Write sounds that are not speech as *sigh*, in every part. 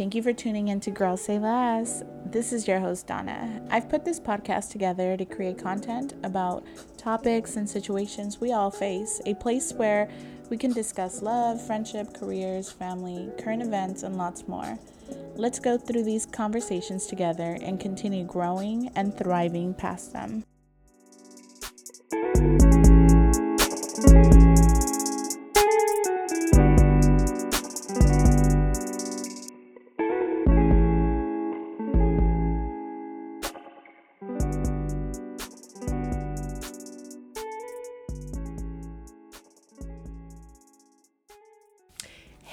Thank you for tuning in to Girls Say Less. This is your host, Donna. I've put this podcast together to create content about topics and situations we all face, a place where we can discuss love, friendship, careers, family, current events, and lots more. Let's go through these conversations together and continue growing and thriving past them.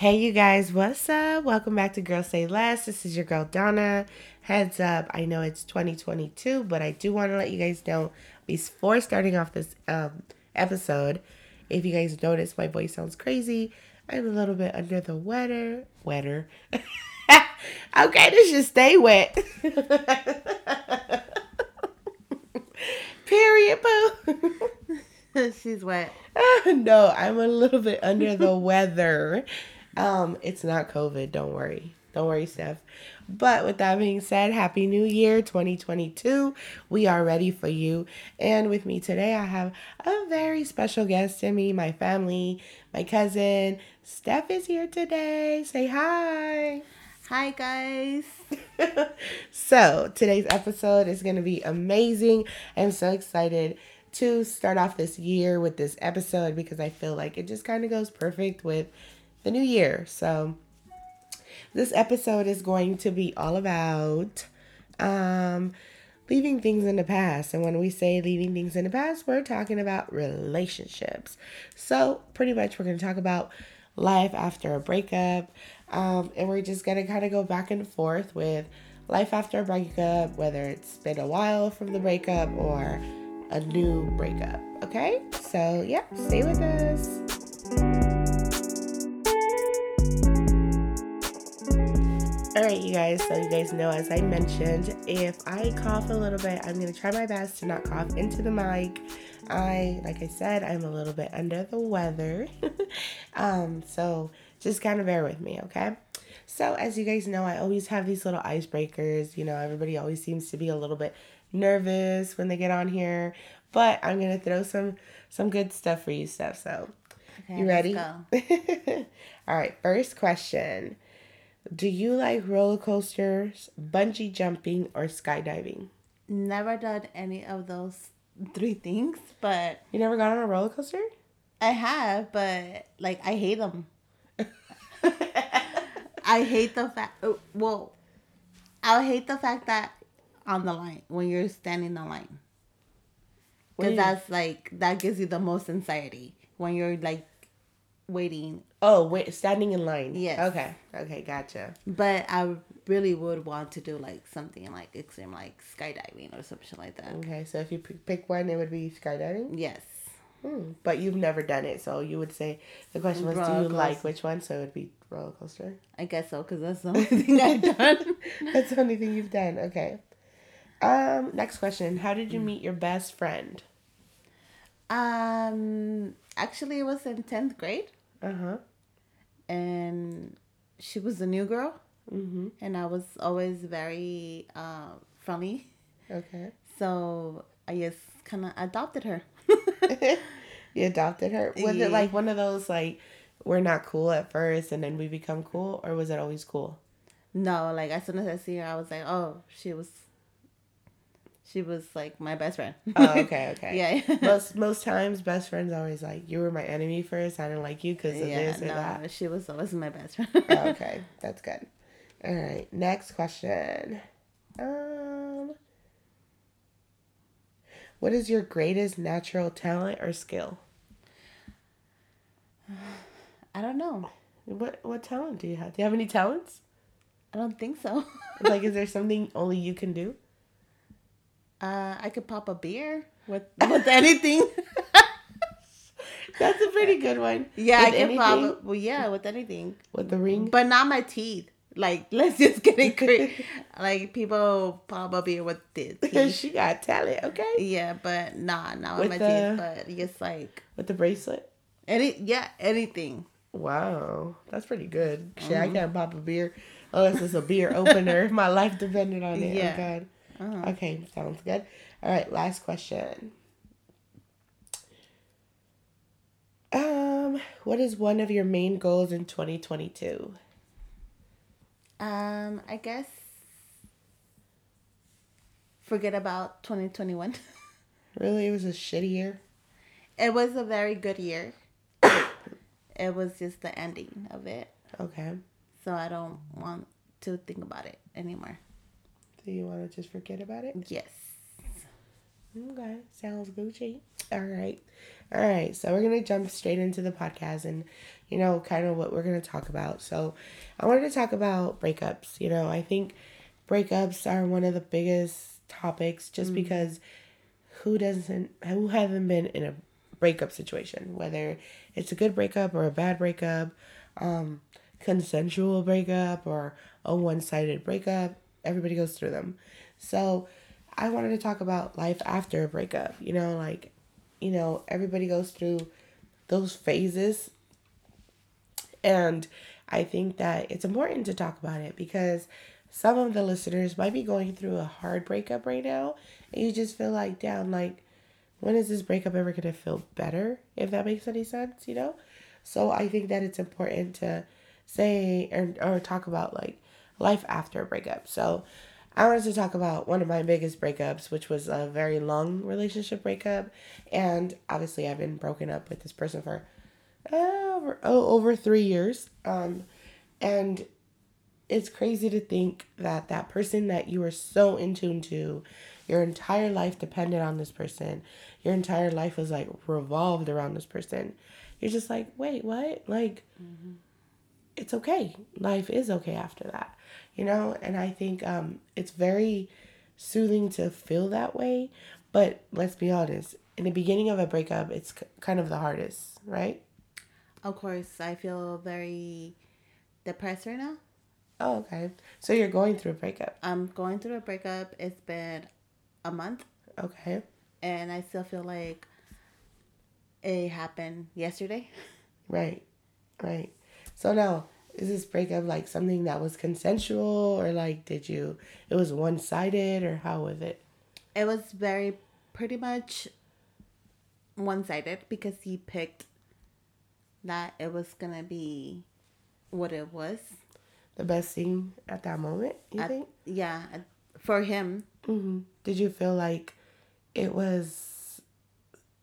Hey, you guys, what's up? Welcome back to Girls Say Less. This is your girl Donna. Heads up, I know it's 2022, but I do want to let you guys know before starting off this um, episode, if you guys notice my voice sounds crazy, I'm a little bit under the weather. Wetter. okay, this *laughs* should stay wet. *laughs* Period, boo. *laughs* She's wet. no, I'm a little bit under the weather. Um, it's not COVID. Don't worry. Don't worry, Steph. But with that being said, Happy New Year 2022. We are ready for you. And with me today, I have a very special guest to me, my family, my cousin. Steph is here today. Say hi. Hi, guys. *laughs* so, today's episode is going to be amazing. I'm so excited to start off this year with this episode because I feel like it just kind of goes perfect with the new year. So, this episode is going to be all about um, leaving things in the past. And when we say leaving things in the past, we're talking about relationships. So, pretty much, we're going to talk about life after a breakup. Um, and we're just going to kind of go back and forth with life after a breakup, whether it's been a while from the breakup or a new breakup. Okay? So, yeah, stay with us. All right, you guys. So, you guys know, as I mentioned, if I cough a little bit, I'm to try my best to not cough into the mic. I, like I said, I'm a little bit under the weather. *laughs* um, so, just kind of bear with me, okay? So, as you guys know, I always have these little icebreakers. You know, everybody always seems to be a little bit nervous when they get on here, but I'm gonna throw some some good stuff for you, Steph. So, Okay, you ready? let's *laughs* All right. First question: Do you like roller coasters, bungee jumping, or skydiving? Never done any of those three things, but You never got on a roller coaster? I have, but like I hate them. *laughs* I hate the fact. uh, Well, I hate the fact that on the line when you're standing in the line, because that's like that gives you the most anxiety when you're like waiting. Oh, wait, standing in line. Yes. Okay. Okay, gotcha. But I really would want to do like something like extreme, like skydiving or something like that. Okay, so if you pick one, it would be skydiving. Yes. Hmm. But you've never done it, so you would say the question was, do Roller you like which one? So it would be roller coaster. I guess so, because that's the only thing I've *laughs* done. That's the only thing you've done. Okay. Um. Next question: How did you meet your best friend? um, actually, it was in tenth grade, Uh huh. and she was a new girl, Mm-hmm. and I was always very uh, friendly. Okay. So I just kind of adopted her. *laughs* you adopted her. Was Yeah. it like one of those like we're not cool at first and then we become cool, or was it always cool? no, like as soon as I see her, I was like, oh, she was. She was like my best friend. Oh, okay, *laughs* okay. yeah. most most times, best friends always like you were my enemy first. I didn't like you because of yeah, this or no, that. she was always my best friend. Oh, *laughs* okay, that's good. All right, next question. Um, what is your greatest natural talent or skill? I don't know. What what talent do you have? Do you have any talents? I don't think so. Like, is *laughs* there something only you can do? Uh, I could pop a beer with with *laughs* anything. That's a pretty good one. yeah, I With could anything? probably. Well, yeah, with anything, With the ring. but not my teeth. Like, *laughs* let's just get it clear. *laughs* like people pop a beer with the teeth. she got talent, okay? yeah, but nah, not with, With my the- teeth. But just like With the bracelet. any, yeah, anything. Wow, that's pretty good. Shit, I can't pop a beer unless it's a beer opener. my life depended on it. Yeah. Oh God. Uh-huh. Okay, sounds good. All right, last question. Um, what is one of your main goals in 2022? Um, I guess forget about 2021. *laughs* Really, it was a shitty year. it was a very good year. *coughs* it was just the ending of it. Okay. So I don't want to think about it anymore. Do you want to just forget about it? Yes. Okay, sounds Gucci. All right. All right, so we're going to jump straight into the podcast and, you know, kind of what we're going to talk about. So, I wanted to talk about breakups. You know, I think breakups are one of the biggest topics just because who doesn't, who haven't been in a breakup situation, whether it's a good breakup or a bad breakup, um, consensual breakup or a one sided breakup, everybody goes through them. So, I wanted to talk about life after a breakup. You know, like, you know, everybody goes through those phases. And I think that it's important to talk about it because some of the listeners might be going through a hard breakup right now. And you just feel like, down, like, when is this breakup ever going to feel better? If that makes any sense, you know? So I think that it's important to say or, or talk about like life after a breakup. So I wanted to talk about one of my biggest breakups, which was a very long relationship breakup. And obviously, I've been broken up with this person for over, oh, over three years. Um, and it's crazy to think that that person that you were so in tune to, your entire life depended on this person, your entire life was like revolved around this person. You're just like, wait, what? Like, it's okay. Life is okay after that, you know? And I think um, it's very soothing to feel that way. But let's be honest, in the beginning of a breakup, it's kind of the hardest, right? Of course, I feel very depressed right now. Oh, okay. So you're going through a breakup. I'm going through a breakup. It's been a month, Okay. and I still feel like it happened yesterday. Right. Right. So now, is this breakup like something that was consensual or like did you it was one sided or how was it? It was very pretty much one sided because he picked that it was gonna be what it was. The best thing at that moment, you I- think? yeah, for him, hmm Did you feel like it was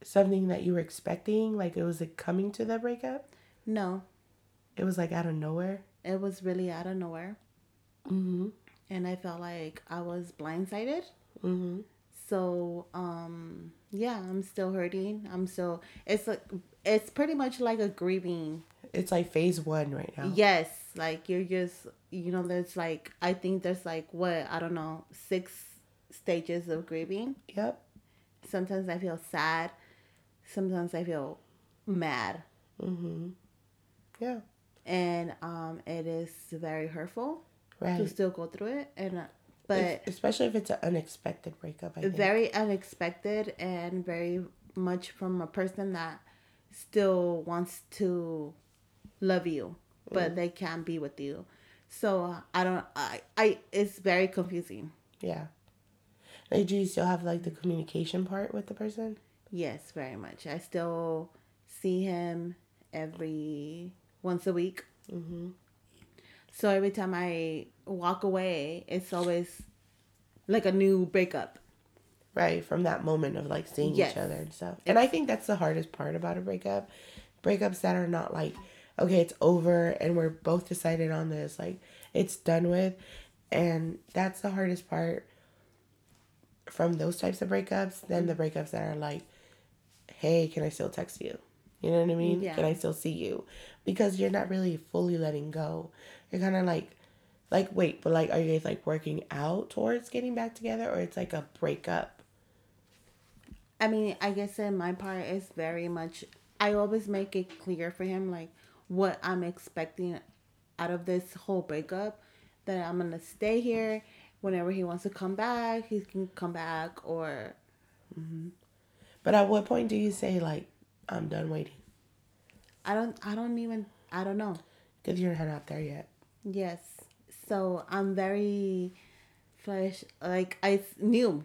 something that you were expecting? Like it was like coming to the breakup? no, It was like out of nowhere? it was really out of nowhere, Mm-hmm. and I felt like I was blindsided. Mm-hmm. So, um, yeah, I'm still hurting. I'm still. It's like it's pretty much like a grieving. It's like phase one right now. Yes, like you're just you know. There's like I think there's like what I don't know six stages of grieving. Yep. Sometimes I feel sad. Sometimes I feel mad, Mm-hmm. Yeah. And um, it is very hurtful to still go through it. And uh, but If- especially if it's an unexpected breakup, I think. very unexpected and very much from a person that still wants to love you but they can't be with you so i don't i i it's very confusing Yeah. Like, do you still have like the communication part with the person? yes very much i still see him every once a week Mm-hmm. so every time i walk away it's always like a new breakup Right. From that moment of like seeing Yes. each other and stuff. And I think that's the hardest part about a breakup. Breakups that are not like, okay, it's over and we're both decided on this, like it's done with. And that's the hardest part from those types of breakups than the breakups that are like, hey, can I still text you? You know what I mean? Yeah. Can I still see you? Because you're not really fully letting go. You're kind of like, like wait, but like, are you guys like working out towards getting back together, or it's like a breakup? I mean, I guess in my part is very much. I always make it clear for him like what I'm expecting out of this whole breakup. That I'm gonna stay here. Whenever he wants to come back, he can come back. Or mm-hmm. But at what point do you say like, I'm done waiting? I don't. I don't even. I don't know. Because you're not there yet. Yes. So I'm very fresh. Like I new.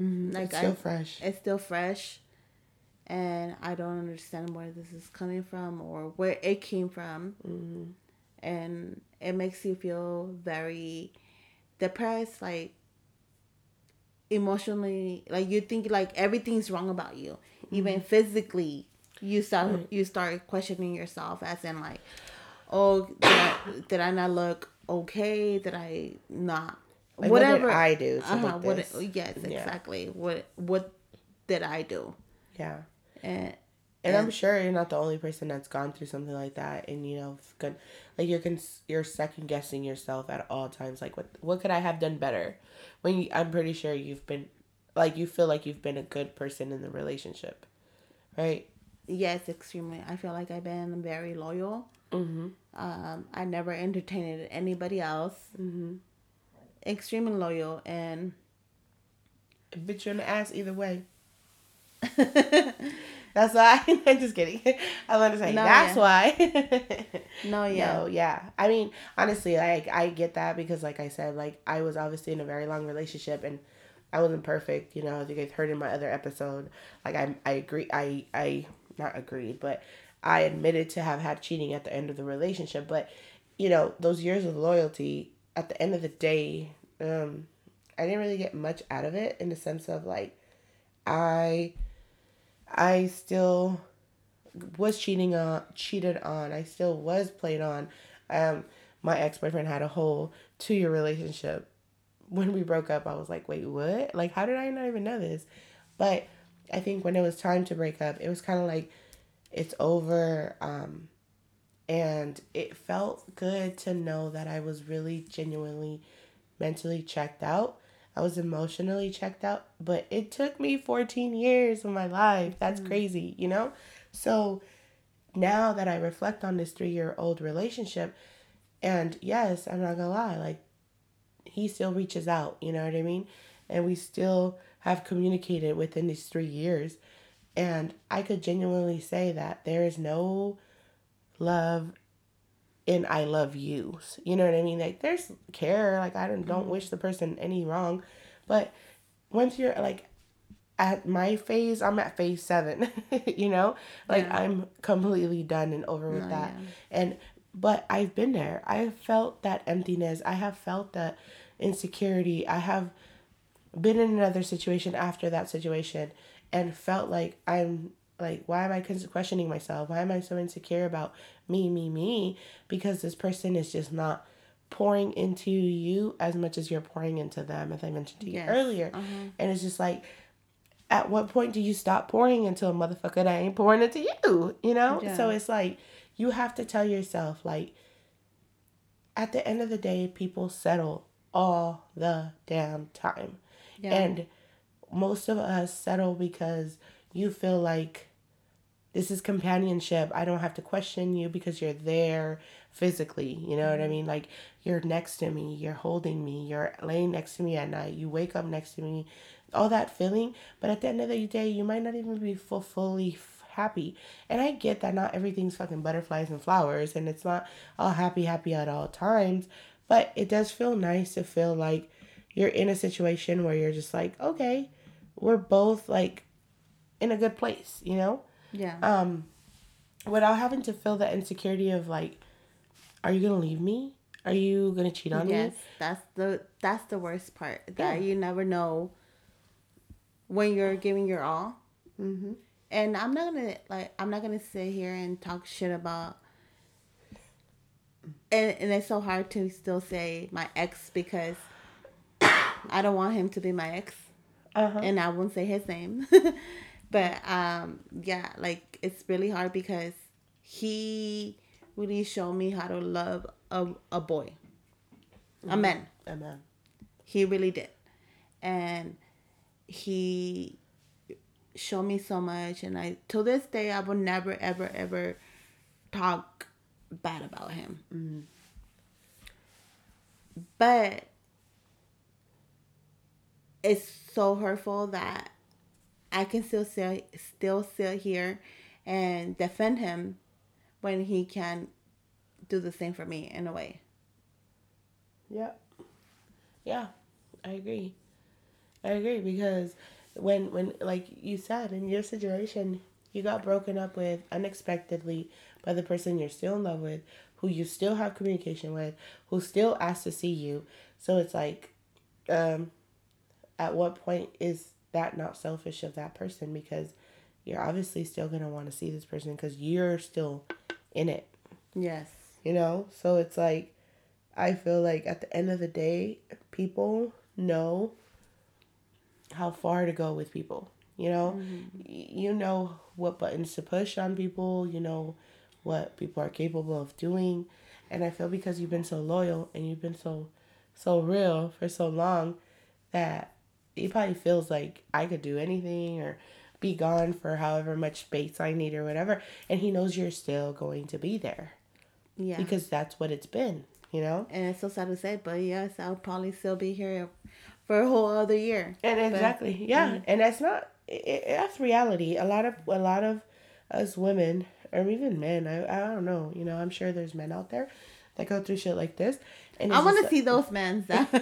Mm-hmm. Like it's still I- fresh. It's still fresh, and I don't understand where this is coming from or where it came from, Mm-hmm. and it makes you feel very depressed. Like emotionally, like you think like everything's wrong about you, even physically. You start you start questioning yourself, as in like, oh, did I, did I not look okay? Did I not? Like, what did whatever I do uh-huh, what yes Yeah. exactly what what did i do Yeah. and And I'm sure you're not the only person that's gone through something like that, and you know, good, like you're cons- you're second guessing yourself at all times. Like, what what could I have done better? When you, I'm pretty sure you've been, like, you feel like you've been a good person in the relationship, right? Yes extremely i feel like i've been very loyal Mm-hmm. um i never entertained anybody else Mm-hmm. extremely loyal and Bitch you in the ass either way. *laughs* That's why. *laughs* I'm just kidding. I want to say No, that's yeah. why. no *laughs* yeah No, yeah. I mean, honestly, like I get that because, like I said, like I was obviously in a very long relationship and I wasn't perfect. You know, as you guys heard in my other episode, like I, I agree. I, I not agreed, but I admitted to have had cheating at the end of the relationship. But you know, those years of loyalty, at the end of the day, um, I didn't really get much out of it in the sense of like, I, I still was cheating on cheated on. I still was played on. Um, my ex boyfriend had a whole two year relationship. When we broke up, I was like, wait, what? Like, how did I not even know this? But I think when it was time to break up, it was kind of like, it's over. Um, and it felt good to know that I was really genuinely mentally checked out. I was emotionally checked out, but it took me 14 years of my life. That's crazy, you know? So now that I reflect on this three year old relationship, and yes, I'm not gonna lie, like he still reaches out, you know what I mean? And we still have communicated within these three years. And I could genuinely say that there is no love in I love yous. You know what I mean? Like there's care, like I don't don't mm-hmm. wish the person any wrong. But once you're like at my phase, I'm at phase seven. *laughs* you know? Like Yeah. I'm completely done and over with No, that. yeah. And but I've been there. I have felt that emptiness. I have felt that insecurity. I have been in another situation after that situation and felt like I'm like why am I questioning myself? Why am I so insecure about me, me, me? Because this person is just not pouring into you as much as you're pouring into them, as I mentioned to you Yes. earlier. Uh-huh. And it's just like, at what point do you stop pouring into a motherfucker that ain't pouring into you? You know? Yeah. So it's like, you have to tell yourself, like, at the end of the day, people settle all the damn time. Yeah. And most of us settle because you feel like this is companionship. I don't have to question you because you're there physically. You know what I mm-hmm. mean? Like you're next to me, you're holding me, you're laying next to me at night, you wake up next to me, all that feeling. But at the end of the day, you might not even be full, fully happy. And I get that not everything's fucking butterflies and flowers and it's not all happy, happy at all times. But it does feel nice to feel like you're in a situation where you're just like, okay, we're both like in a good place, you know? yeah. um without having to feel the insecurity of like are you gonna leave me are you gonna cheat on yes, me that's the that's the worst part. That Yeah. you never know when you're giving your all. mm-hmm. And I'm not gonna like I'm not gonna sit here and talk shit about. And and it's so hard to still say my ex because I don't want him to be my ex, uh-huh and I won't say his name. *laughs* but um, yeah, like it's really hard because he really showed me how to love a a boy, a man. Amen. He really did. And he showed me so much and I to this day I will never ever ever talk bad about him. But it's so hurtful that I can still sit still sit here and defend him when he can do the same for me in a way. Yeah. Yeah, I agree. I agree because when when like you said in your situation, you got broken up with unexpectedly by the person you're still in love with, who you still have communication with, who still asks to see you. So it's like um at what point is that not selfish of that person because you're obviously still going to want to see this person because you're still in it. Yes. You know? So it's like, I feel like at the end of the day, people know how far to go with people. You know? Mm-hmm. You know what buttons to push on people, you know what people are capable of doing. And I feel because you've been so loyal and you've been so so real for so long that he probably feels like I could do anything or be gone for however much space I need or whatever. And he knows you're still going to be there. Yeah. Because that's what it's been, you know? And it's so sad to say, but yes, I'll probably still be here for a whole other year. And exactly. But, yeah. Mm-hmm. And that's not, it, that's reality. A lot of, a lot of us women, or even men, I, I don't know, you know, I'm sure there's men out there that go through shit like this. And I want to see those men *laughs* that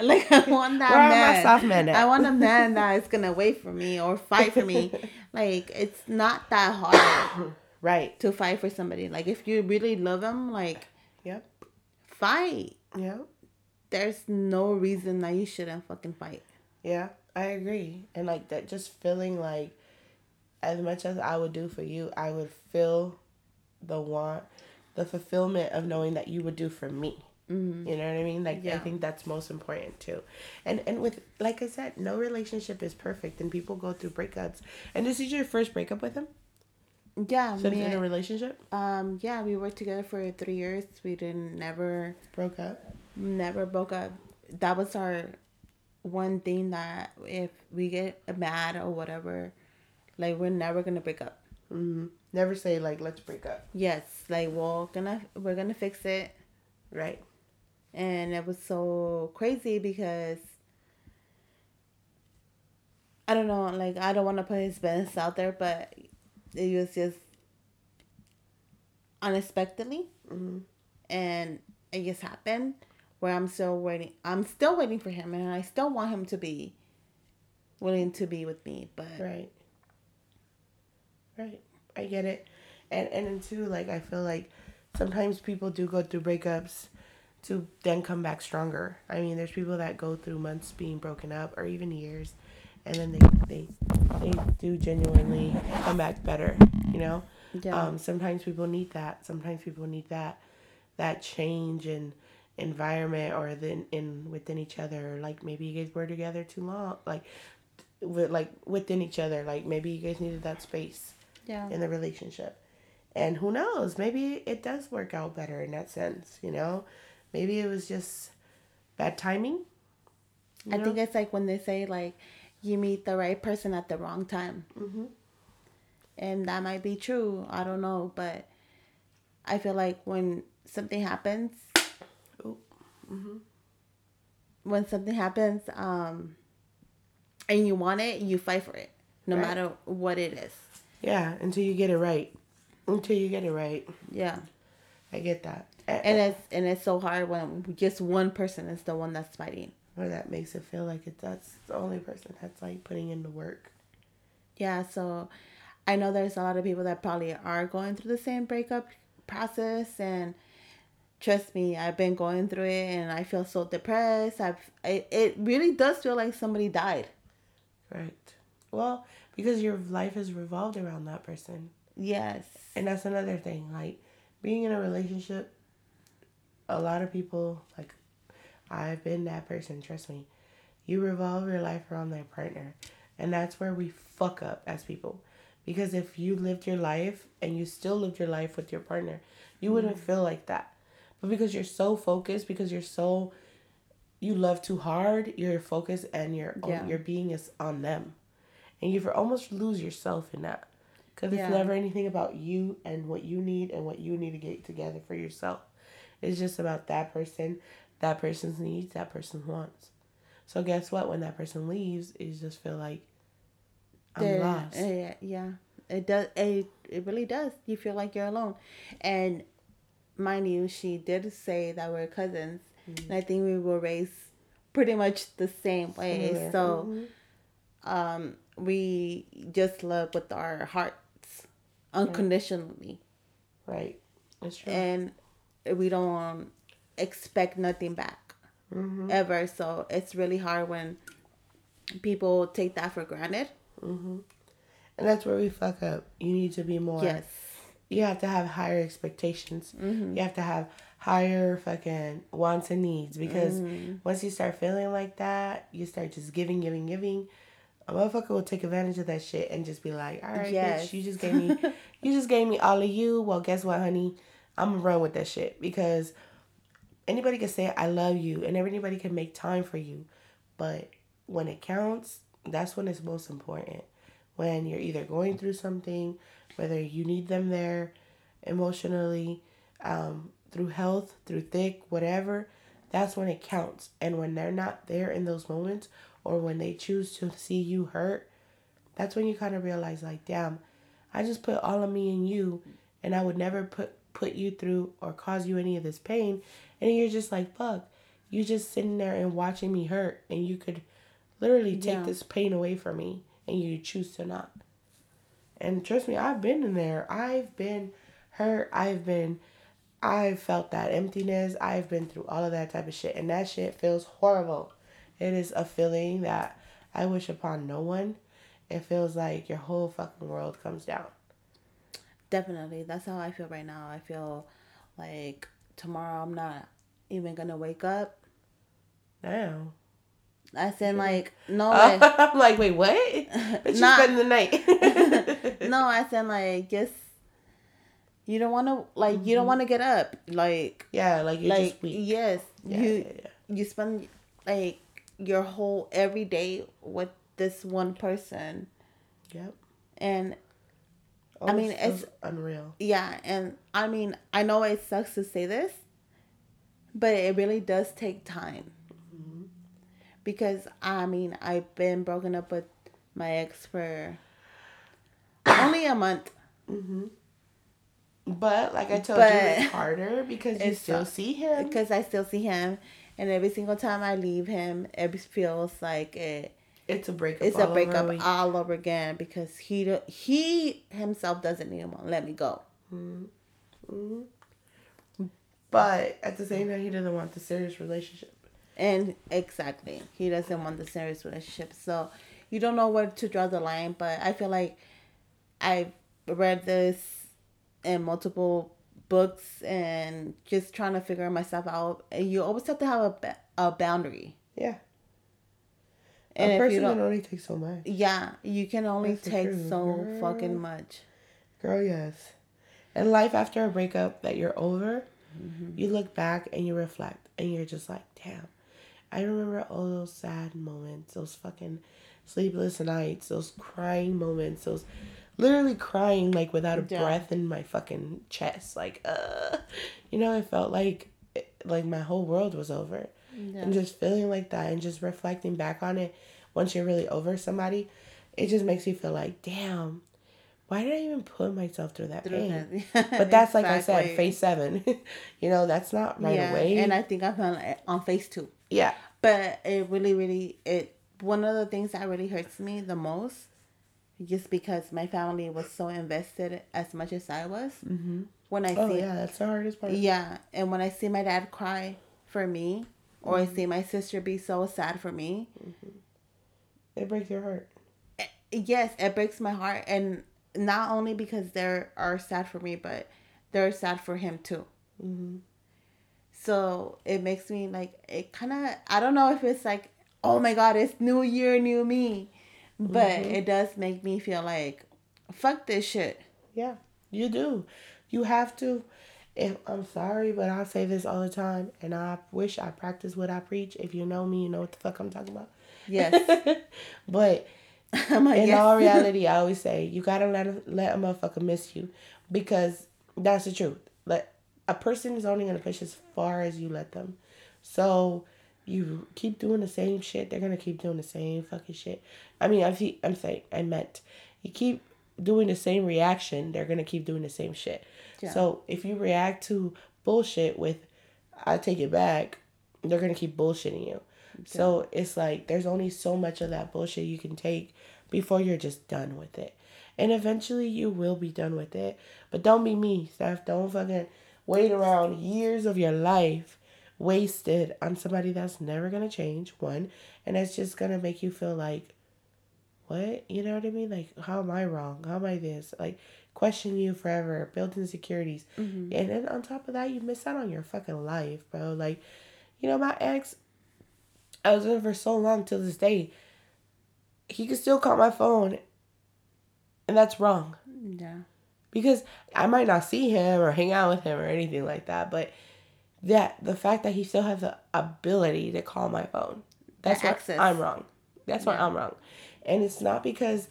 like I want that Where man. soft men at? I want a man that is gonna wait for me or fight for me. *laughs* like it's not that hard, *coughs* right? To fight for somebody. Like if you really love them, like yep, fight. Yeah. There's no reason that you shouldn't fucking fight. Yeah, I agree. And like that, just feeling like as much as I would do for you, I would feel the want, the fulfillment of knowing that you would do for me. Mm-hmm. You know what I mean? Like yeah. I think that's most important too. And and with like I said, no relationship is perfect, and people go through breakups. And this is your first breakup with him? Yeah, since in a relationship. Um, yeah, we worked together for three years. We didn't never broke up. Never broke up. That was our one thing that if we get mad or whatever, like we're never gonna break up. Mm-hmm. Never say like let's break up. Yes, like we're gonna we're gonna fix it. Right and it was so crazy because I don't know, like I don't want to put his business out there, but it was just unexpectedly, mm-hmm. and it just happened. Where I'm still waiting, I'm still waiting for him, and I still want him to be willing to be with me. But right, right, I get it, and and then too, like I feel like sometimes people do go through breakups to then come back stronger. I mean, there's people that go through months being broken up or even years, and then they they they do genuinely come back better. You know, yeah. Um, sometimes people need that. Sometimes people need that that change in environment or then in within each other. Like maybe you guys were together too long. Like with like within each other. Like maybe you guys needed that space. Yeah. In the relationship. And who knows? Maybe it does work out better in that sense, you know? Maybe it was just bad timing. I know? think it's like when they say like you meet the right person at the wrong time. Mm-hmm. And that might be true. I don't know, but I feel like when something happens, mm-hmm. when something happens, um, and you want it, you fight for it, no right. matter what it is. Yeah, until you get it right. Until you get it right. Yeah. I get that and it's and it's so hard when just one person is the one that's fighting. Or that makes it feel like it that's the only person that's like putting in the work. Yeah, so I know there's a lot of people that probably are going through the same breakup process and trust me, I've been going through it and I feel so depressed. I've it, it really does feel like somebody died. Right. Well, because your life is revolved around that person. Yes. And that's another thing. Like being in a relationship a lot of people like I've been that person, trust me. You revolve your life around that partner. And that's where we fuck up as people. Because if you lived your life and you still lived your life with your partner, you mm-hmm. wouldn't feel like that. But because you're so focused, because you're so you love too hard, your focus and your yeah. your being is on them. And you almost lose yourself in that. Because yeah. it's never anything about you and what you need and what you need to get together for yourself. It's just about that person, that person's needs, that person's wants. So guess what? When that person leaves, you just feel like I'm They're, lost. Uh, yeah, it does. It it really does. You feel like you're alone, and mind you, she did say that we're cousins, mm-hmm. and I think we were raised pretty much the same way. Similar. So, mm-hmm. um, we just love with our hearts unconditionally. Right. That's true. And we don't expect nothing back mm-hmm. ever. So it's really hard when people take that for granted. Mm-hmm. And that's where we fuck up. You need to be more. Yes. You have to have higher expectations. Mm-hmm. You have to have higher fucking wants and needs because mm-hmm. once you start feeling like that, you start just giving, giving, giving. A motherfucker will take advantage of that shit and just be like, "All right, yes. bitch, you just gave me, you just gave me all of you. Well, guess what, honey? I'm gonna run with that shit because anybody can say I love you and everybody can make time for you, but when it counts, that's when it's most important. When you're either going through something, whether you need them there emotionally, um, through health, through thick, whatever, that's when it counts. And when they're not there in those moments, or when they choose to see you hurt, that's when you kind of realize, like, damn, I just put all of me in you, and I would never put put you through or cause you any of this pain. And you're just like, fuck, you just sitting there and watching me hurt, and you could literally take yeah. this pain away from me, and you choose to not. And trust me, I've been in there. I've been hurt. I've been, I've felt that emptiness. I've been through all of that type of shit, and that shit feels horrible. It is a feeling that I wish upon no one. It feels like your whole fucking world comes down. Definitely. That's how I feel right now. I feel like tomorrow I'm not even gonna wake up. Damn. I said like no. *laughs* I'm like, wait, what? *laughs* But you spend the night. *laughs* no, I said like just you don't want to like mm-hmm. you don't mm-hmm. want to get up like yeah like you're like yes yeah, you yeah, yeah. you spend like your whole every day with this one person. Yep. And Oh, I mean, it's unreal. Yeah, and I mean, I know it sucks to say this, but it really does take time. Mm-hmm. Because I mean, I've been broken up with my ex for only a month. Mm-hmm. But like I told but you, it's harder because you still see him. Because I still see him, and every single time I leave him, it feels like it it's a breakup. It's a breakup over all over again because he he himself doesn't even want to let me go. Mm-hmm. Mm-hmm. But at the same time, he doesn't want the serious relationship. And exactly, he doesn't want the serious relationship. So you don't know where to draw the line. But I feel like I've read this in multiple books and just trying to figure myself out. And you always have to have a, a boundary. Yeah. And a person can only take so much. Yeah, you can only That's take so Girl. fucking much. Girl, yes. And life after a breakup that you're over, mm-hmm. you look back and you reflect and you're just like, damn. I remember all those sad moments, those fucking sleepless nights, those crying moments, those literally crying like without a yeah. breath in my fucking chest. Like, uh, you know, it felt like like my whole world was over yeah. and just feeling like that and just reflecting back on it once you're really over somebody it just makes you feel like damn why did i even put myself through that pain *laughs* but that's like i said phase seven *laughs* you know that's not right yeah, away and i think i'm on, on phase two yeah but it really really it one of the things that really hurts me the most just because my family was so invested as much as i was mm-hmm. when i oh, see yeah that's the hardest part yeah and when i see my dad cry for me or mm-hmm. I see my sister be so sad for me. Mm-hmm. It breaks your heart. Eh, yes, it breaks my heart, and not only because they are sad for me, but they're sad for him too. Mm-hmm. So it makes me like it kind of. I don't know if it's like, oh my god, it's new year, new me, but mm-hmm. it does make me feel like, fuck this shit. Yeah, you do. You have to if I'm sorry, but I say this all the time, and I wish I practice what I preach. If you know me, you know what the fuck I'm talking about. Yes. *laughs* but *laughs* in yes. all *laughs* reality, I always say you gotta let a, let a motherfucker miss you, because that's the truth. Like a person is only gonna push as far as you let them. So you keep doing the same shit, they're gonna keep doing the same fucking shit. I mean, I see. I'm saying I meant you keep doing the same reaction, they're gonna keep doing the same shit. Yeah. So if you react to bullshit with I take it back, they're gonna keep bullshitting you. So it's like there's only so much of that bullshit you can take before you're just done with it. And eventually you will be done with it. But don't be me, Steph. Don't fucking wait around years of your life wasted on somebody that's never gonna change, one, and that's just gonna make you feel like what? You know what I mean? Like, how am I wrong? How am I this? Like, question you forever, build insecurities. Mm-hmm. And then on top of that, you miss out on your fucking life, bro. Like, you know, my ex, I was with him for so long till this day. He could still call my phone, and that's wrong Yeah. because I might not see him or hang out with him or anything like that, but that the fact that he still has the ability to call my phone, that's access. I'm wrong. That's why Yeah. I'm wrong, and it's not because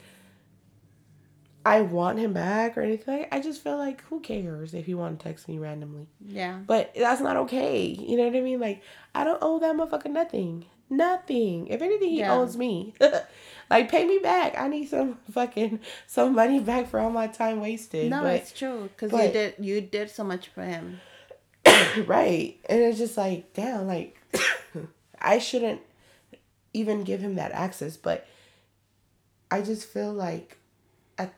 I want him back or anything. I just feel like who cares if he want to text me randomly, Yeah. but that's not okay. You know what I mean? Like I don't owe that motherfucker nothing. Nothing. If anything, he Yeah. owes me. *laughs* like pay me back. I need some *laughs* fucking some money back for all my time wasted. No, but it's true because you did you did so much for him. *coughs* right. And it's just like, damn, like *coughs* I shouldn't even give him that access, but I just feel like at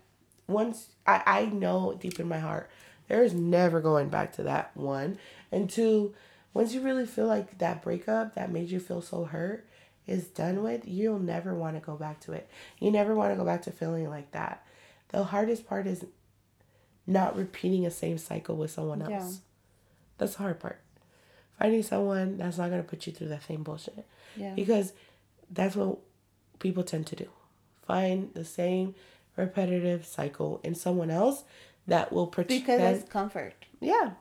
once I, I know deep in my heart there is never going back to that one. And two, once you really feel like that breakup that made you feel so hurt is done with, you'll never want to go back to it. You never want to go back to feeling like that. The hardest part is not repeating the same cycle with someone else. Yeah. That's the hard part. Finding someone that's not gonna put you through that same bullshit. Yeah. Because that's what people tend to do. Find the same repetitive cycle in someone else that will protect Because it's comfort. Yeah.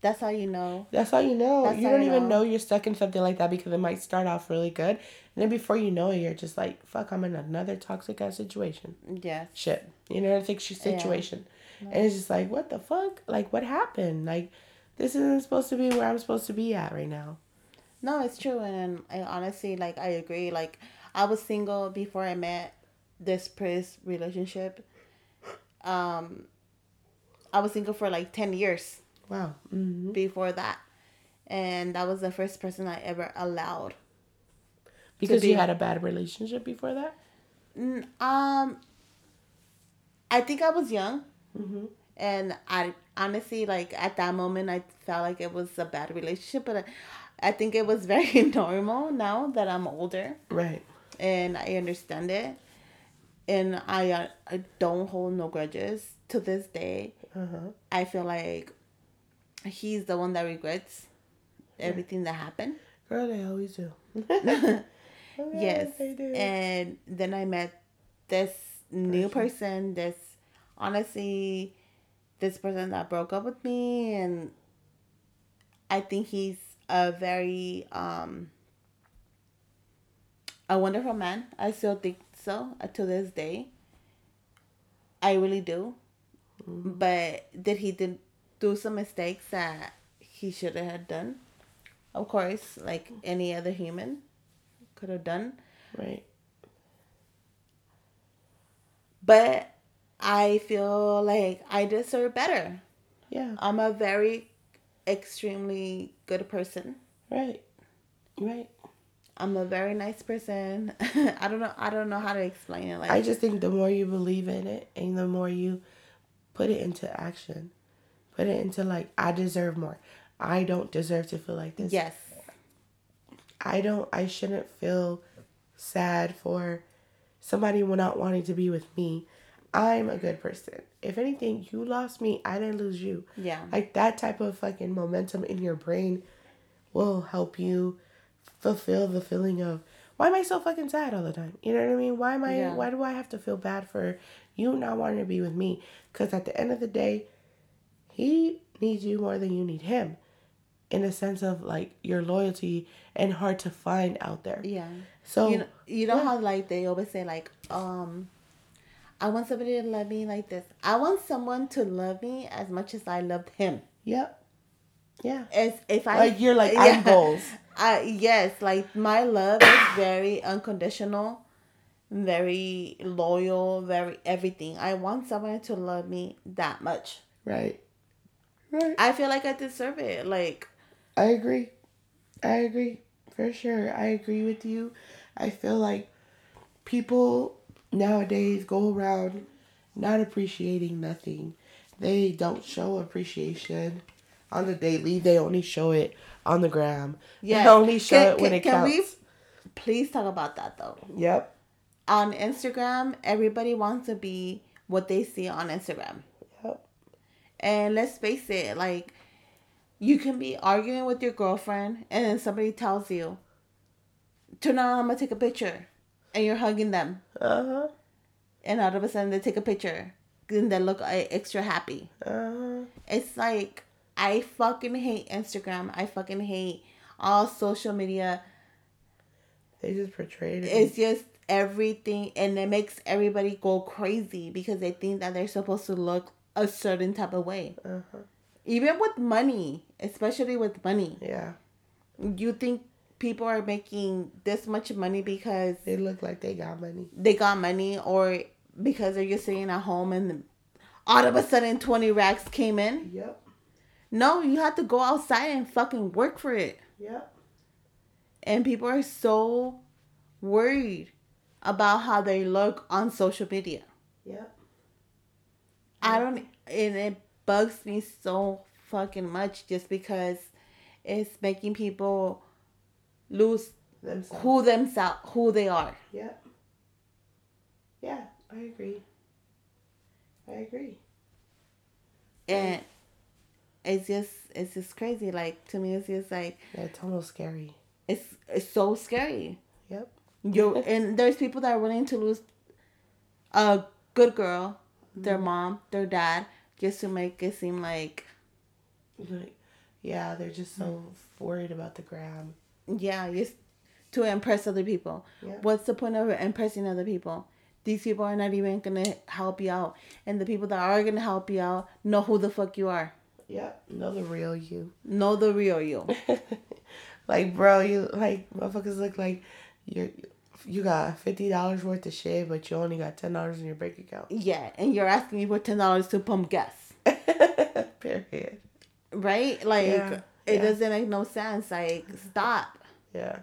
That's how you know. That's how you know. That's you don't even know. know you're stuck in something like that because it might start off really good. And then before you know it, you're just like, fuck, I'm in another toxic ass situation. Yes. Shit. You know, I think she's situation. And it's just like, what the fuck? Like, what happened? Like, this isn't supposed to be where I'm supposed to be at right now. No, it's true, and I honestly like I agree. Like I was single before I met this Pris relationship. Um, I was single for like ten years Wow. hmm before that, and that was the first person I ever allowed. Because be- you had a bad relationship before that? Um, I think I was young, Mm-hmm. and I honestly like at that moment I felt like it was a bad relationship, but I, I think it was *laughs* very normal now that I'm older. Right. and I understand it, and I uh, I don't hold no grudges to this day. Uh-huh. I feel like he's the one that regrets everything that happened. Girl, they always do. *laughs* *laughs* Yes, they do. and then I met this new person. This honestly, this person that broke up with me, and I think he's a very um a wonderful man. I still think so uh, to this day. I really do. But did he did do some mistakes that he should have done? Of course, like any other human could have done. Right. But I feel like I deserve better. Yeah. I'm a very extremely good person. Right. Right. I'm a very nice person. *laughs* I don't know I don't know how to explain it like I just think the more you believe in it and the more you put it into action, put it into like, I deserve more. I don't deserve to feel like this. yes. I don't, I shouldn't feel sad for somebody not wanting to be with me. I'm a good person. If anything, you lost me, I didn't lose you. Yeah. Like that type of fucking momentum in your brain will help you fulfill the feeling of why am I so fucking sad all the time? You know what I mean? Why am I Yeah. why do I have to feel bad for you not wanting to be with me? Cuz at the end of the day, he needs you more than you need him. In a sense of like your loyalty and hard to find out there. Yeah. So you know, you know yeah. how like they always say like um I want somebody to love me like this. I want someone to love me as much as I loved him. Yep. Yeah. As if I Like you're like *laughs* I'm goals. I yes, like my love is very unconditional, very loyal, very everything. I want someone to love me that much. Right. Right. I feel like I deserve it. Like I agree. I agree. For sure. I agree with you. I feel like people nowadays go around not appreciating nothing. They don't show appreciation on the daily. They only show it on the gram. yeah, They only show Can- it when can- it can counts. we please talk about that though? Yep. On Instagram, everybody wants to be what they see on Instagram. Yep. And let's face it, like you can be arguing with your girlfriend and then somebody tells you, Turn on, I'm gonna take a picture. And you're hugging them. Uh huh. And all of a sudden they take a picture. And they look uh, extra happy. Uh huh. It's like I fucking hate Instagram. I fucking hate all social media. They just portrayed it. It's just everything and it makes everybody go crazy because they think that they're supposed to look a certain type of way. uh-huh. Even with money, especially with money. Yeah. You think people are making this much money because They look like they got money. they got money or because they're just sitting at home and all of a sudden 20 racks came in? Yep. No, you have to go outside and fucking work for it. Yep. And people are so worried about how they look on social media. Yep. I don't, and it bugs me so fucking much just because it's making people lose Themselves. who themselves, who they are. Yep. Yeah, I agree. I agree. And it's just, it's just crazy. Like to me, it's just like Yeah, it's almost scary. it's, it's so scary. Yep. You and there's people that are willing to lose a good girl, their mm-hmm. mom, their dad, just to make it seem like Like, yeah, they're just so mm. worried about the gram. Yeah, just to impress other people. Yeah. What's the point of impressing other people? These people are not even gonna help you out, and the people that are gonna help you out know who the fuck you are, Yep. Know the real you. know the real you. *laughs* like, bro, you like motherfuckers look like you're you got fifty dollars worth of shit, but you only got ten dollars in your bank account. yeah, and you're asking me for ten dollars to pump gas, *laughs* Period. right? Like Yeah, it yeah. doesn't make no sense. Like stop. Yeah.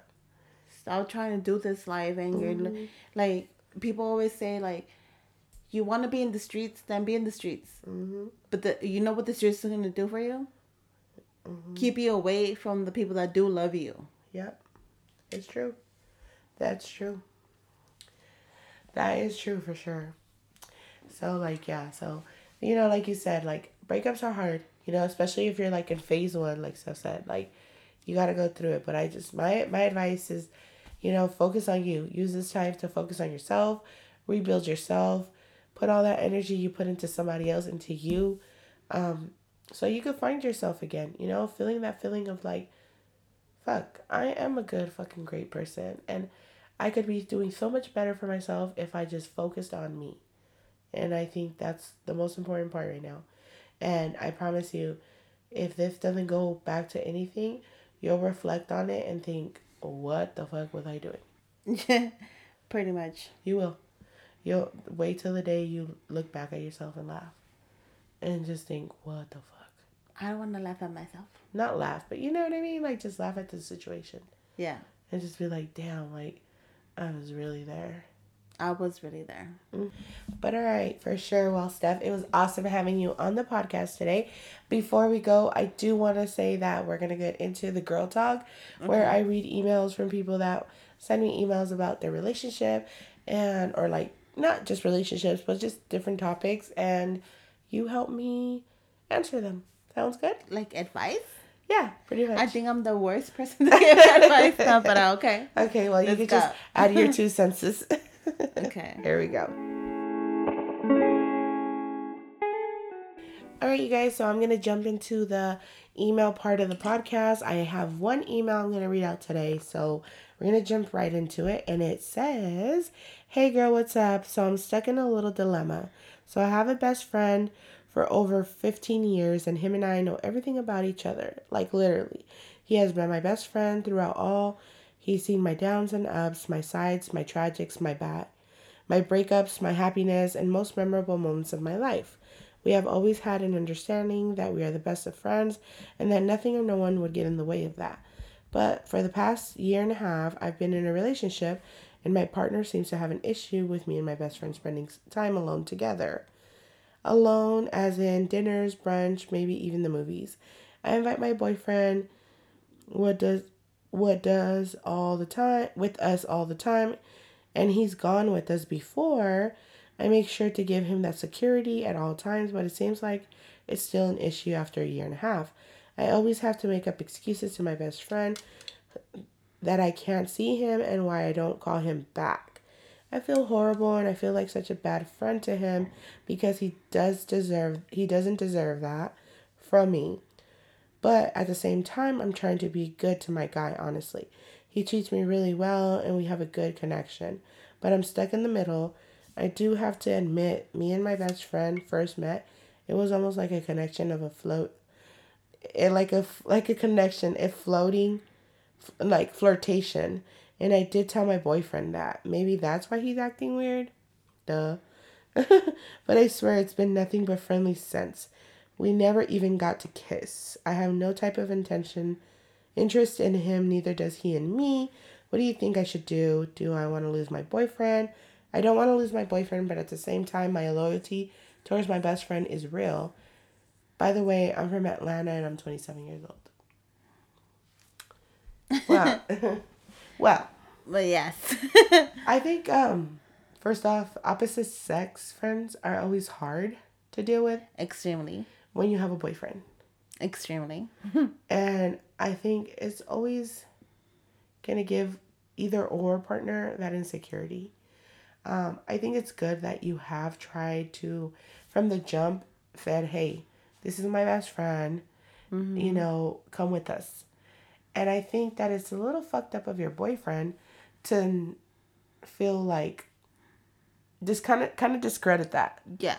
stop trying to do this life and you're Mm-hmm. like people always say like you want to be in the streets then be in the streets Mm-hmm. but the, you know what the streets are going to do for you Mm-hmm. keep you away from the people that do love you Yep. It's true. That's true. That is true for sure. So like yeah, so you know, like you said, like breakups are hard, you know, especially if you're like in phase one, like Steph said, like you gotta go through it. But I just my my advice is, you know, focus on you. Use this time to focus on yourself, rebuild yourself, put all that energy you put into somebody else into you. Um, so you could find yourself again, you know, feeling that feeling of like fuck, I am a good fucking great person and I could be doing so much better for myself if I just focused on me. And I think that's the most important part right now. And I promise you, if this doesn't go back to anything, you'll reflect on it and think, what the fuck was I doing? Yeah, *laughs* pretty much You will. You'll wait till the day you look back at yourself and laugh. And just think, what the fuck? i don't want to laugh at myself Not laugh, but you know what I mean? Like just laugh at the situation. yeah And just be like, damn, like I was really there. I was really there mm. But all right, for sure. Well, Steph, it was awesome having you on the podcast today. Before we go, I do want to say that we're going to get into the girl talk where I read emails from people that send me emails about their relationship and, or like, not just relationships, but just different topics. And you help me answer them. Sounds good? like advice Yeah, pretty much. i think i'm the worst person *laughs* to give advice now but uh, okay *laughs* okay, well, you Let's could just add your *laughs* two senses. Okay. *laughs* Here we go. All right, you guys. So I'm going to jump into the email part of the podcast. I have one email I'm going to read out today. So we're going to jump right into it. And it says, Hey, girl, what's up? So I'm stuck in a little dilemma. So I have a best friend for over 15 years, and him and I know everything about each other. Like, literally. He has been my best friend throughout all. He's seen my downs and ups, my sides, my tragics, my bad, my breakups, my happiness, and most memorable moments of my life. We have always had an understanding that we are the best of friends and that nothing or no one would get in the way of that. But for the past year and a half, I've been in a relationship and my partner seems to have an issue with me and my best friend spending time alone together. Alone, as in dinners, brunch, maybe even the movies. I invite my boyfriend, what does what does all the time with us all the time, and he's gone with us before. I make sure to give him that security at all times, but it seems like it's still an issue after a year and a half. I always have to make up excuses to my best friend that I can't see him and why I don't call him back. I feel horrible and I feel like such a bad friend to him because he does deserve he doesn't deserve that from me. But at the same time, I'm trying to be good to my guy, honestly. He treats me really well and we have a good connection. But I'm stuck in the middle. I do have to admit, me and my best friend first met, it was almost like a connection of a float it like a like a connection, a floating like flirtation. And I did tell my boyfriend that. Maybe that's why he's acting weird. Duh. *laughs* but I swear it's been nothing but friendly since. We never even got to kiss. I have no type of intention, interest in him, neither does he in me. What do you think I should do? Do I want to lose my boyfriend? I don't want to lose my boyfriend, but at the same time, my loyalty towards my best friend is real. By the way, I'm from Atlanta and I'm 27 years old. Well, *laughs* well. But yes. *laughs* I think um first off, opposite sex friends are always hard to deal with. Extremely. When you have a boyfriend. Extremely. *laughs* and I think it's always gonna give either or partner that insecurity. Um, I think it's good that you have tried to, from the jump, said, hey, this is my best friend. Mm-hmm. You know, come with us. And I think that it's a little fucked up of your boyfriend to feel like just kind of kind of discredit that. Yeah.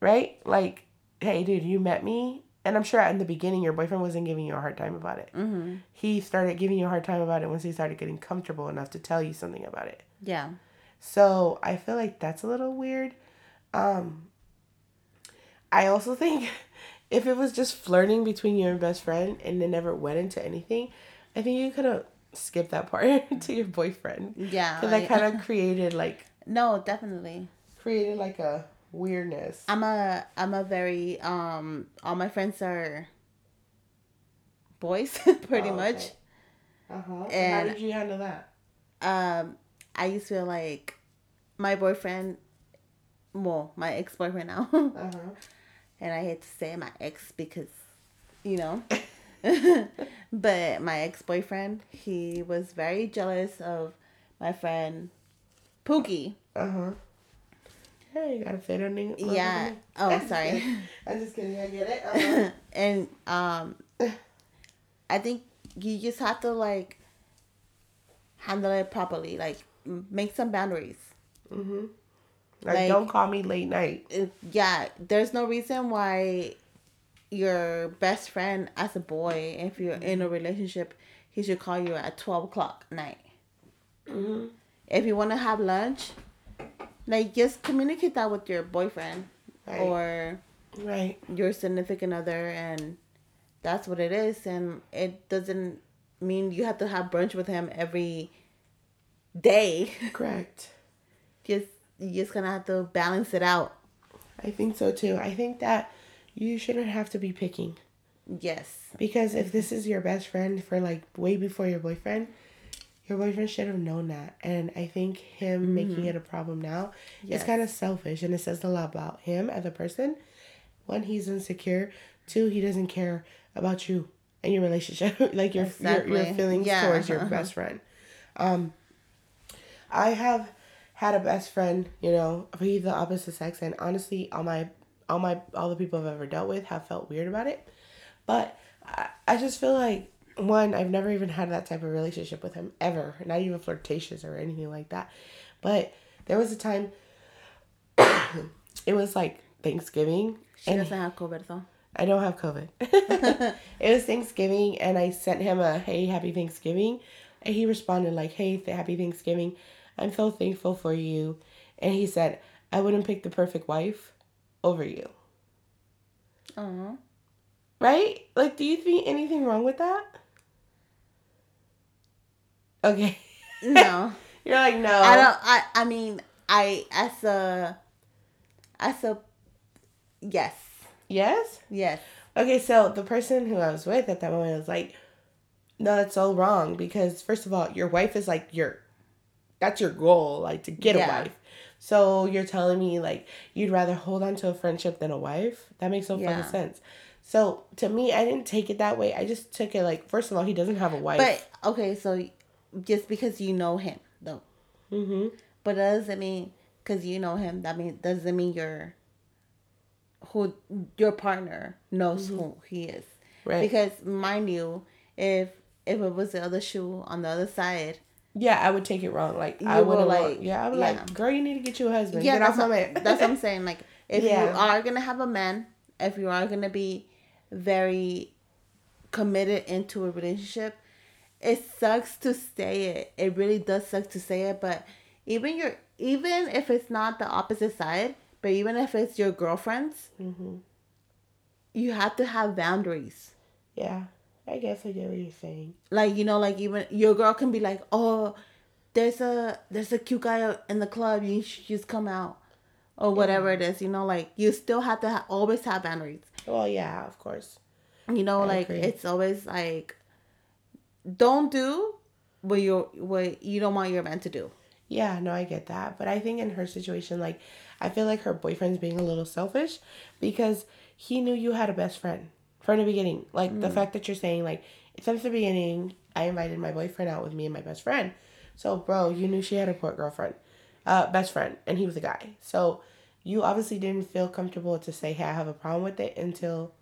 Right? Like, hey, dude, you met me, and I'm sure in the beginning your boyfriend wasn't giving you a hard time about it. Mm-hmm. He started giving you a hard time about it once he started getting comfortable enough to tell you something about it. Yeah. So I feel like that's a little weird. Um, I also *laughs* think if it was just flirting between you and best friend and it never went into anything, I think you could have skipped that part *laughs* to your boyfriend. Yeah. Because that kind of *laughs* created like. No, definitely. Created like a weirdness. I'm a I'm a very um all my friends are boys *laughs* pretty oh, okay. much. Uh huh. And how did you handle that? Um, I used to feel like my boyfriend, well, my ex boyfriend now. *laughs* uh huh and I hate to say my ex because, you know, *laughs* but my ex boyfriend, he was very jealous of my friend Pookie. Uh huh. Hey, you gotta fit on it. Yeah. Oh, *laughs* sorry. I'm just kidding. I get it. *laughs* Uh-huh. and um, I think you just have to like handle it properly. Like make some boundaries. Mm-hmm. Like, like, don't call me late night. Yeah, there's no reason why your best friend as a boy, if you're in a relationship, he should call you at twelve o'clock night. Mm-hmm. If you want to have lunch, like just communicate that with your boyfriend right. or right your significant other, and that's what it is. And it doesn't mean you have to have brunch with him every day. *laughs* Correct. just you just gonna have to balance it out. I think so too. I think that you shouldn't have to be picking. Yes. Because if this is your best friend for like way before your boyfriend, your boyfriend should have known that. And I think him mm-hmm. making it a problem now yes. is kind of selfish and it says a lot about him as a person. One, he's insecure. Two, he doesn't care about you and your relationship, *laughs* like your, exactly. your, your feelings yeah. towards your *laughs* best friend. Um, I have had a best friend, you know, be the opposite sex, and honestly, all my all my all the people I've ever dealt with have felt weird about it. But I, I just feel like one, I've never even had that type of relationship with him ever, not even flirtatious or anything like that. But there was a time. *coughs* it was like Thanksgiving. She doesn't have COVID though. I don't have COVID. *laughs* it was Thanksgiving, and I sent him a "Hey, Happy Thanksgiving," and he responded like, "Hey, Happy Thanksgiving." I'm so thankful for you. And he said, I wouldn't pick the perfect wife over you. Uh-huh. Right? Like, do you think anything wrong with that? Okay. No. *laughs* You're like, no. I don't I I mean I as a as a yes. Yes? Yes. Okay, so the person who I was with at that moment was like, no, that's so wrong because, first of all, your wife is like your, that's your goal, like to get Yeah. a wife. So you're telling me like you'd rather hold on to a friendship than a wife? That makes no Yeah. fucking sense. So to me, I didn't take it that way. I just took it like, first of all, he doesn't have a wife. But okay, so just because you know him though. mm-hmm. But that doesn't mean because you know him. That mean doesn't mean your who your partner knows who he is. Mm-hmm. Right. Because mind you, if if it was the other shoe on the other side, yeah, I would take it wrong. Like I would like, yeah, I would yeah. like, girl, you need to get you a husband. yeah, get that's off my man. that's what I'm *laughs* saying. Like if Yeah. you are gonna have a man, if you are gonna be very committed into a relationship, it sucks to say it. It really does suck to say it, but even your even if it's not the opposite side, but even if it's your girlfriends, hmm you have to have boundaries. Yeah, I guess I get what you're saying. Like you know, like even your girl can be like, "Oh, there's a there's a cute guy in the club. You should just come out." Or whatever it is, you know, like you still have to ha- always have boundaries. Well, yeah, of course. You know, I like agree. it's always like, don't do what you what you don't want your man to do. Yeah, no, I get that. But I think in her situation, like, I feel like her boyfriend's being a little selfish because he knew you had a best friend from the beginning. Like, Mm. the fact that you're saying, like, since the beginning, I invited my boyfriend out with me and my best friend. So, bro, you knew she had a poor girlfriend, uh, best friend, and he was a guy. So, you obviously didn't feel comfortable to say, hey, I have a problem with it until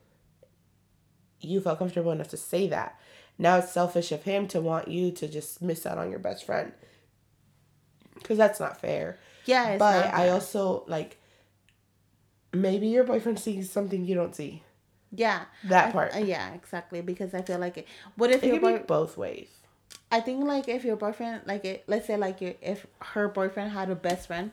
you felt comfortable enough to say that. Now it's selfish of him to want you to just miss out on your best friend. Because that's not fair. Yeah, it's but I also, like, maybe your boyfriend sees something you don't see. yeah That part. uh, yeah, exactly. Because I feel like, it, what if It your could boy? both ways. I think like if your boyfriend, like it, let's say like your if her boyfriend had a best friend,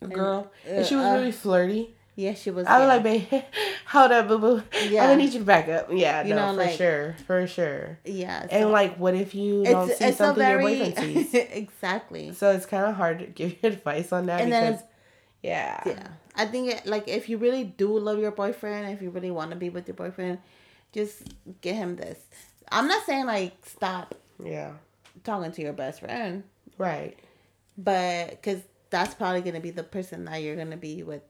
A girl. uh, and she was uh, really flirty. Yeah, she was. I was yeah. like, babe, *laughs* hold up, boo boo. Yeah. I'm gonna need you to back up. Yeah, You no, know, for like- sure. For sure. yeah, And like, what if you don't see something very your boyfriend *laughs* sees? exactly. So it's kind of hard to give *laughs* you advice on that And then- because, yeah, Yeah, I think it, like if you really do love your boyfriend, if you really want to be with your boyfriend, just get him this. I'm not saying like stop yeah, talking to your best friend, right, but because that's probably gonna be the person that you're gonna be with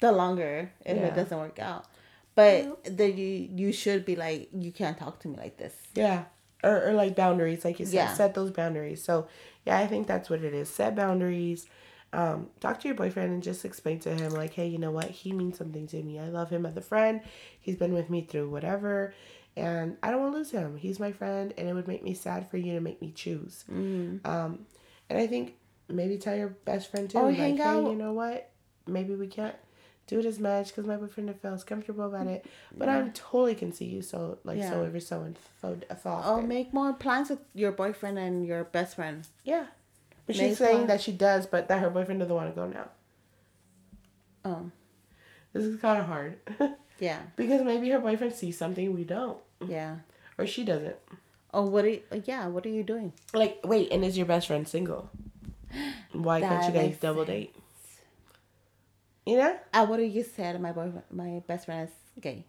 the longer if Yeah. it doesn't work out. But then you you should be like you can't talk to me like this. yeah, or or like boundaries, like you said, Yeah. set those boundaries. So yeah, I think that's what it is. Set boundaries. Um, talk to your boyfriend and just explain to him like, hey, you know what? He means something to me. I love him as a friend. He's been with me through whatever, and I don't want to lose him. He's my friend, and it would make me sad for you to make me choose. Mm. Um, and I think maybe tell your best friend too, Or like, hang hey, out- you know what? Maybe we can't do it as much because my boyfriend feels comfortable about it. But I'm totally can see you so like so Yeah. ever so and so so Oh, make more plans with your boyfriend and your best friend. yeah. But Make she's saying plans. that she does, but that her boyfriend doesn't want to go now. Oh, This is kind of hard *laughs* yeah, because maybe her boyfriend sees something we don't, yeah. or she doesn't. Oh, what are you, uh, yeah? What are you doing? Like, wait, and is your best friend single? Why can't you guys double sense. date? You know? I would have just said my boyfriend, my best friend is gay.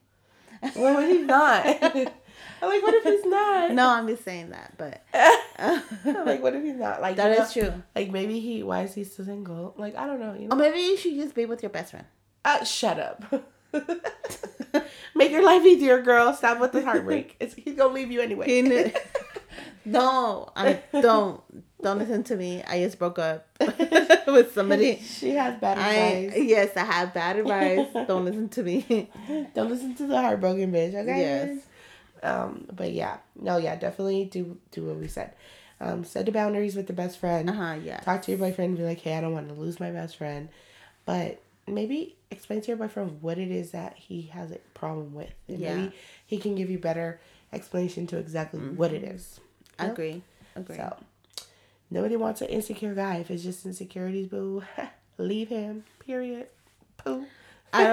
Well, what if he's not? *laughs* *laughs* I'm like, what if he's not? No, I'm just saying that, but *laughs* like, what if he's not? Like, that is know, true. Like, maybe he, why is he still single? Like, I don't know. You Or know? maybe you should just be with your best friend. Uh, shut up. Make your life easier, girl. Stop with the heartbreak. It's, he's gonna leave you anyway. No, I don't. Don't listen to me. I just broke up *laughs* with somebody. *laughs* she has bad I advice. yes, I have bad advice. *laughs* Don't listen to me. Don't listen to the heartbroken bitch, okay? Yes. Um, but yeah, no, yeah, definitely do do what we said. Um, set the boundaries with the best friend. Uh huh. Yeah. Talk to your boyfriend and be like, hey, I don't want to lose my best friend. But maybe explain to your boyfriend what it is that he has a problem with. And Yeah. maybe he can give you better explanation to exactly what it is. Know? Agree. Agree. So nobody wants an insecure guy. If it's just insecurities, boo, *laughs* leave him. Period. Pooh. I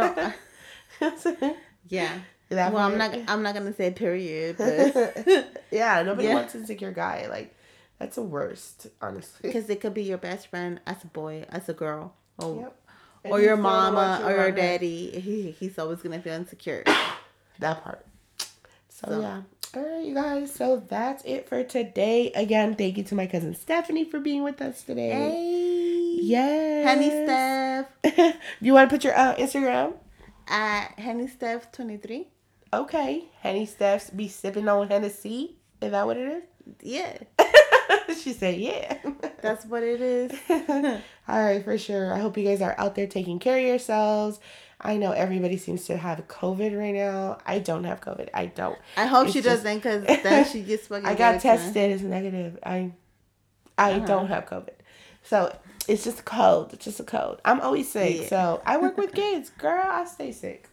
don't. *laughs* *laughs* Yeah. That well, I'm not. I'm not gonna say period, but yeah, nobody Yeah. wants an insecure guy. Like, that's the worst, honestly. because it could be your best friend as a boy, as a girl, oh. or Yep. or your he's the one mama watching or your daddy. He, he's always gonna feel insecure. *coughs* That part. So, So. yeah. All right, you guys. So that's it for today. Again, thank you to my cousin Stephanie for being with us today. Hey, Yes. Henny Steph *laughs* you want to put your uh, Instagram? at Henny Steph twenty three. Okay. Henny Steph's be sipping on Hennessy. Is that what it is? Yeah, *laughs* she said, yeah. that's what it is. *laughs* All right, for sure. I hope you guys are out there taking care of yourselves. I know everybody seems to have COVID right now. I don't have COVID. I don't. I hope It's she just- doesn't, cause *laughs* then she gets fucking. I got tested. It's negative. I I Uh-huh. don't have COVID. So it's just a cold. It's just a cold. I'm always sick. Yeah. So I work with *laughs* kids. Girl, I stay sick.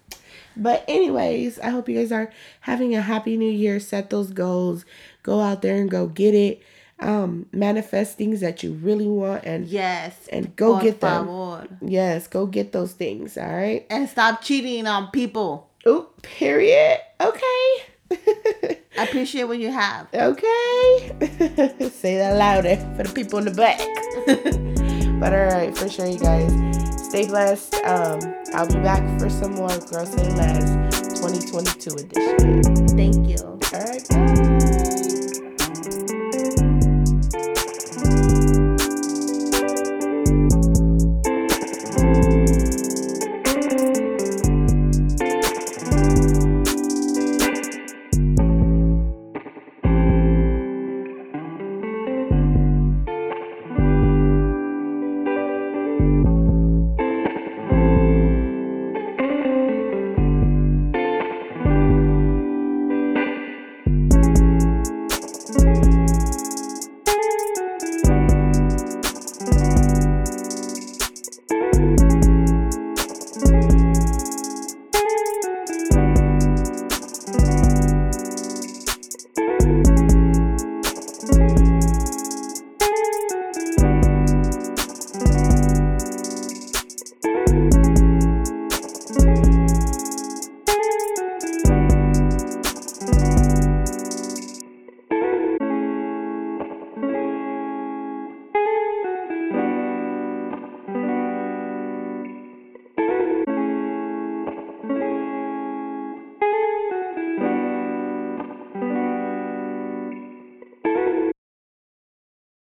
But anyways, I hope you guys are having a happy new year. Set those goals. Go out there and go get it. Um, manifest things that you really want and Yes, and go get them. favor. Yes, go get those things. All right. and stop cheating on people. Oh, period. Okay. *laughs* I appreciate what you have. Okay. *laughs* Say that louder for the people in the back. *laughs* but all right, for sure, you guys. Stay blessed. Um, I'll be back for some more Girl Say Less 2022 edition. Thank you. All right.